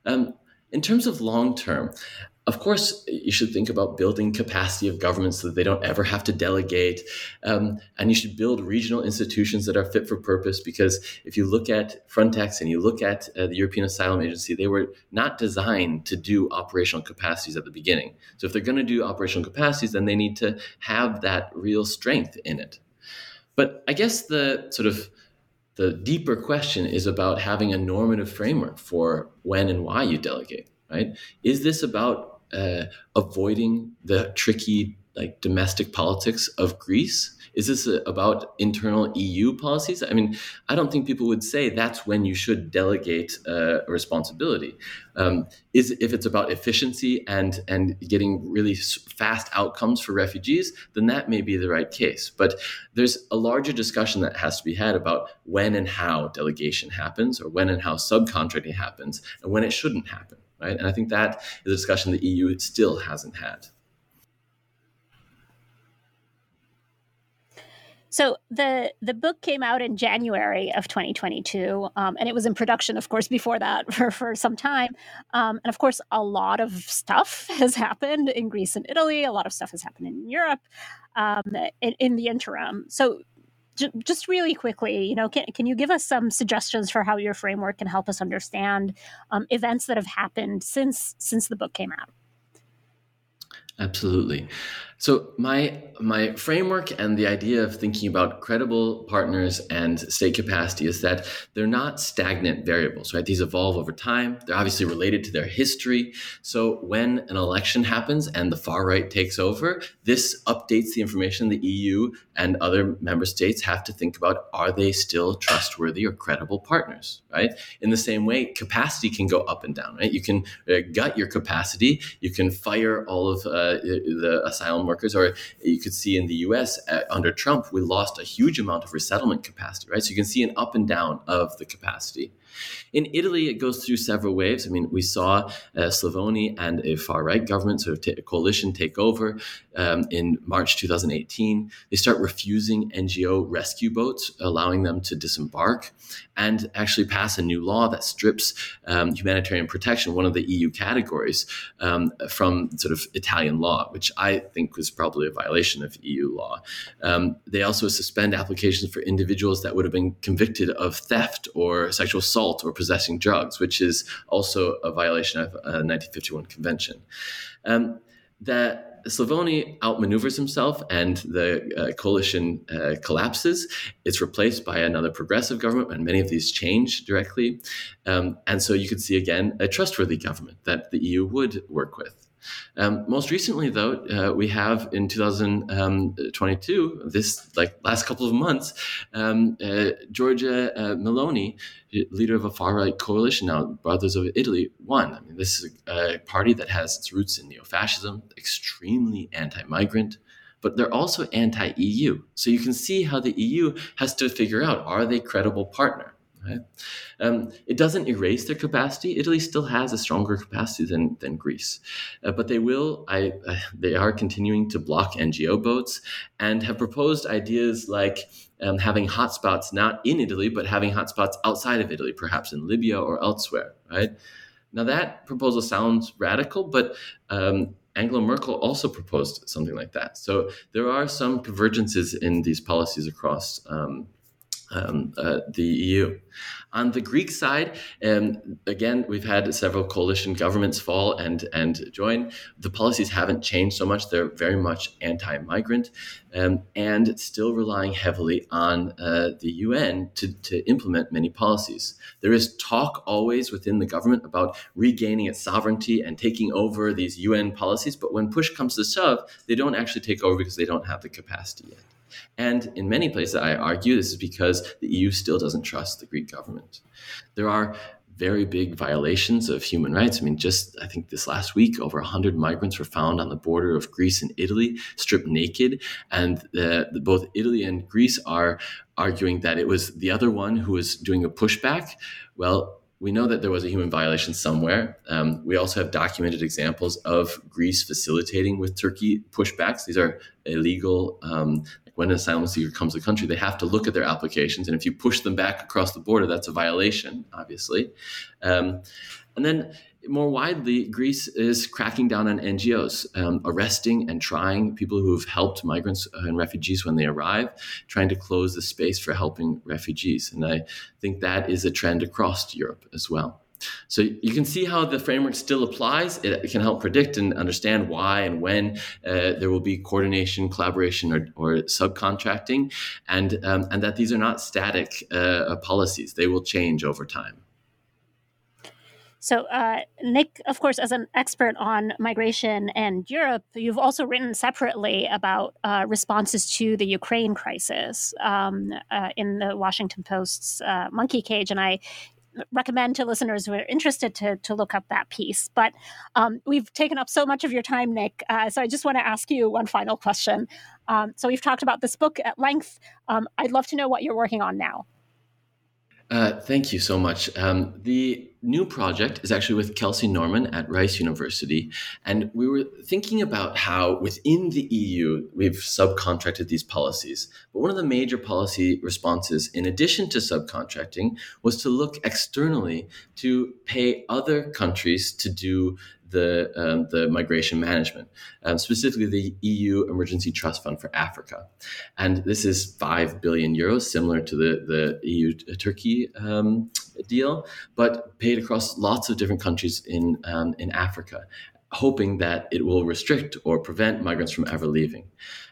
Um, in terms of long term, of course, you should think about building capacity of government so that they don't ever have to delegate. Um, and you should build regional institutions that are fit for purpose because if you look at Frontex and you look at uh, the European Asylum Agency, they were not designed to do operational capacities at the beginning. So if they're going to do operational capacities, then they need to have that real strength in it. But I guess the sort of the deeper question is about having a normative framework for when and why you delegate right? Is this about uh, avoiding the tricky like domestic politics of Greece? Is this a, about internal EU policies? I mean, I don't think people would say that's when you should delegate uh, a responsibility. Um, is if it's about efficiency and and getting really fast outcomes for refugees, then that may be the right case. But there's a larger discussion that has to be had about when and how delegation happens, or when and how subcontracting happens, and when it shouldn't happen right? And I think that is a discussion the EU still hasn't had. So the the book came out in January of 2022, um, and it was in production, of course, before that for, for some time. Um, and of course, a lot of stuff has happened in Greece and Italy. A lot of stuff has happened in Europe um, in, in, the interim. So just really quickly, you know, can, can you give us some suggestions for how your framework can help us understand um, events that have happened since since the book came out? Absolutely. So my my framework and the idea of thinking about credible partners and state capacity is that they're not stagnant variables, right? These evolve over time. They're obviously related to their history. So when an election happens and the far right takes over, this updates the information the EU and other member states have to think about are they still trustworthy or credible partners, right? In the same way, capacity can go up and down, right? You can uh, gut your capacity, you can fire all of uh, the asylum workers, or you could see in the US uh, under Trump, we lost a huge amount of resettlement capacity, right? So you can see an up and down of the capacity. In Italy, it goes through several waves. I mean, we saw uh, Salvini and a far right government, sort of coalition, take over um, in March 2018. They start refusing NGO rescue boats, allowing them to disembark, and actually pass a new law that strips um, humanitarian protection, one of the EU categories, um, from sort of Italian law, which I think was probably a violation of EU law. Um, they also suspend applications for individuals that would have been convicted of theft or sexual assault or possessing drugs, which is also a violation of a 1951 convention. Um, that Salvini outmaneuvers himself and the uh, coalition uh, collapses. It's replaced by another progressive government, and many of these change directly. Um, and so you could see again a trustworthy government that the EU would work with. Um, most recently, though, uh, we have in 2022, this like last couple of months, um, uh, Giorgia uh, leader of a far right coalition now, Brothers of Italy, won. I mean, this is a party that has its roots in neo fascism, extremely anti migrant but they're also anti EU. So you can see how the EU has to figure out are they credible partner? Um, it doesn't erase their capacity. Italy still has a stronger capacity than, than Greece, uh, but they will. I, uh, they are continuing to block NGO boats and have proposed ideas like um, having hotspots not in Italy, but having hotspots outside of Italy, perhaps in Libya or elsewhere. Right now, that proposal sounds radical, but um, Angela Merkel also proposed something like that. So there are some convergences in these policies across um, uh, the EU. On the Greek side, um, again, we've had several coalition governments fall and and join. The policies haven't changed so much; they're very much anti-migrant, um, and still relying heavily on uh, the UN to, to implement many policies. There is talk always within the government about regaining its sovereignty and taking over these UN policies, but when push comes to shove, they don't actually take over because they don't have the capacity yet. And in many places, I argue this is because the EU still doesn't trust the Greek government. There are very big violations of human rights. I mean, just I think this last week, over 100 migrants were found on the border of Greece and Italy, stripped naked. And the, the, both Italy and Greece are arguing that it was the other one who was doing a pushback. Well, we know that there was a human violation somewhere. Um, we also have documented examples of Greece facilitating with Turkey pushbacks. These are illegal. Um, when an asylum seeker comes to the country, they have to look at their applications, and if you push them back across the border, that's a violation, obviously. Um, and then more widely, Greece is cracking down on NGOs, um, arresting and trying people who have helped migrants and refugees when they arrive, trying to close the space for helping refugees. And I think that is a trend across Europe as well. So you can see how the framework still applies. It can help predict and understand why and when uh, there will be coordination, collaboration, or, or subcontracting, and um, and that these are not static uh, policies. They will change over time. So, uh, Nick, of course, as an expert on migration and Europe, you've also written separately about uh, responses to the Ukraine crisis um, uh, in the Washington Post's uh, Monkey Cage. And I recommend to listeners who are interested to, to look up that piece. But um, we've taken up so much of your time, Nick. Uh, so I just want to ask you one final question. Um, so we've talked about this book at length. Um, I'd love to know what you're working on now. Uh, thank you so much. Um, the new project is actually with Kelsey Norman at Rice University. And we were thinking about how within the EU, we've subcontracted these policies. But one of the major policy responses, in addition to subcontracting, was to look externally to pay other countries to do the, um, the migration management, um, specifically the EU Emergency Trust Fund for Africa. And this is 5 billion euros, similar to the, the EU Turkey um, deal, but paid across lots of different countries in, um, in Africa. Hoping that it will restrict or prevent migrants from ever leaving.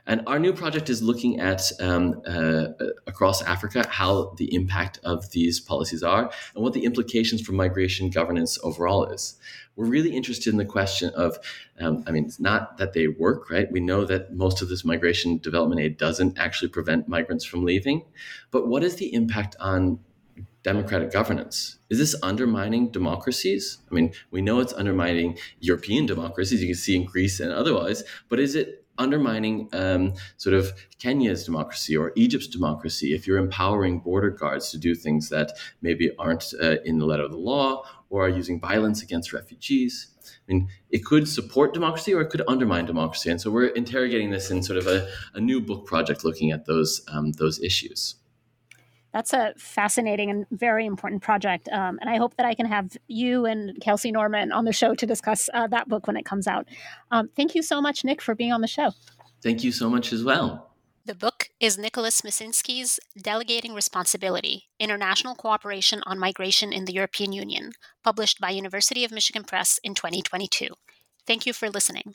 And our new project is looking at um, uh, across Africa how the impact of these policies are and what the implications for migration governance overall is. We're really interested in the question of, um, I mean, it's not that they work, right? We know that most of this migration development aid doesn't actually prevent migrants from leaving, but what is the impact on democratic governance. Is this undermining democracies? I mean, we know it's undermining European democracies, you can see in Greece and otherwise, but is it undermining um, sort of Kenya's democracy or Egypt's democracy if you're empowering border guards to do things that maybe aren't uh, in the letter of the law or are using violence against refugees? I mean, it could support democracy or it could undermine democracy. And so we're interrogating this in sort of a, a new book project looking at those, um, those issues. That's a fascinating and very important project. Um, and I hope that I can have you and Kelsey Norman on the show to discuss uh, that book when it comes out. Um, thank you so much, Nick, for being on the show. Thank you so much as well. The book is Nicholas Micinski's Delegating Responsibility International Cooperation on Migration in the European Union, published by University of Michigan Press in 2022. Thank you for listening.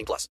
18 plus.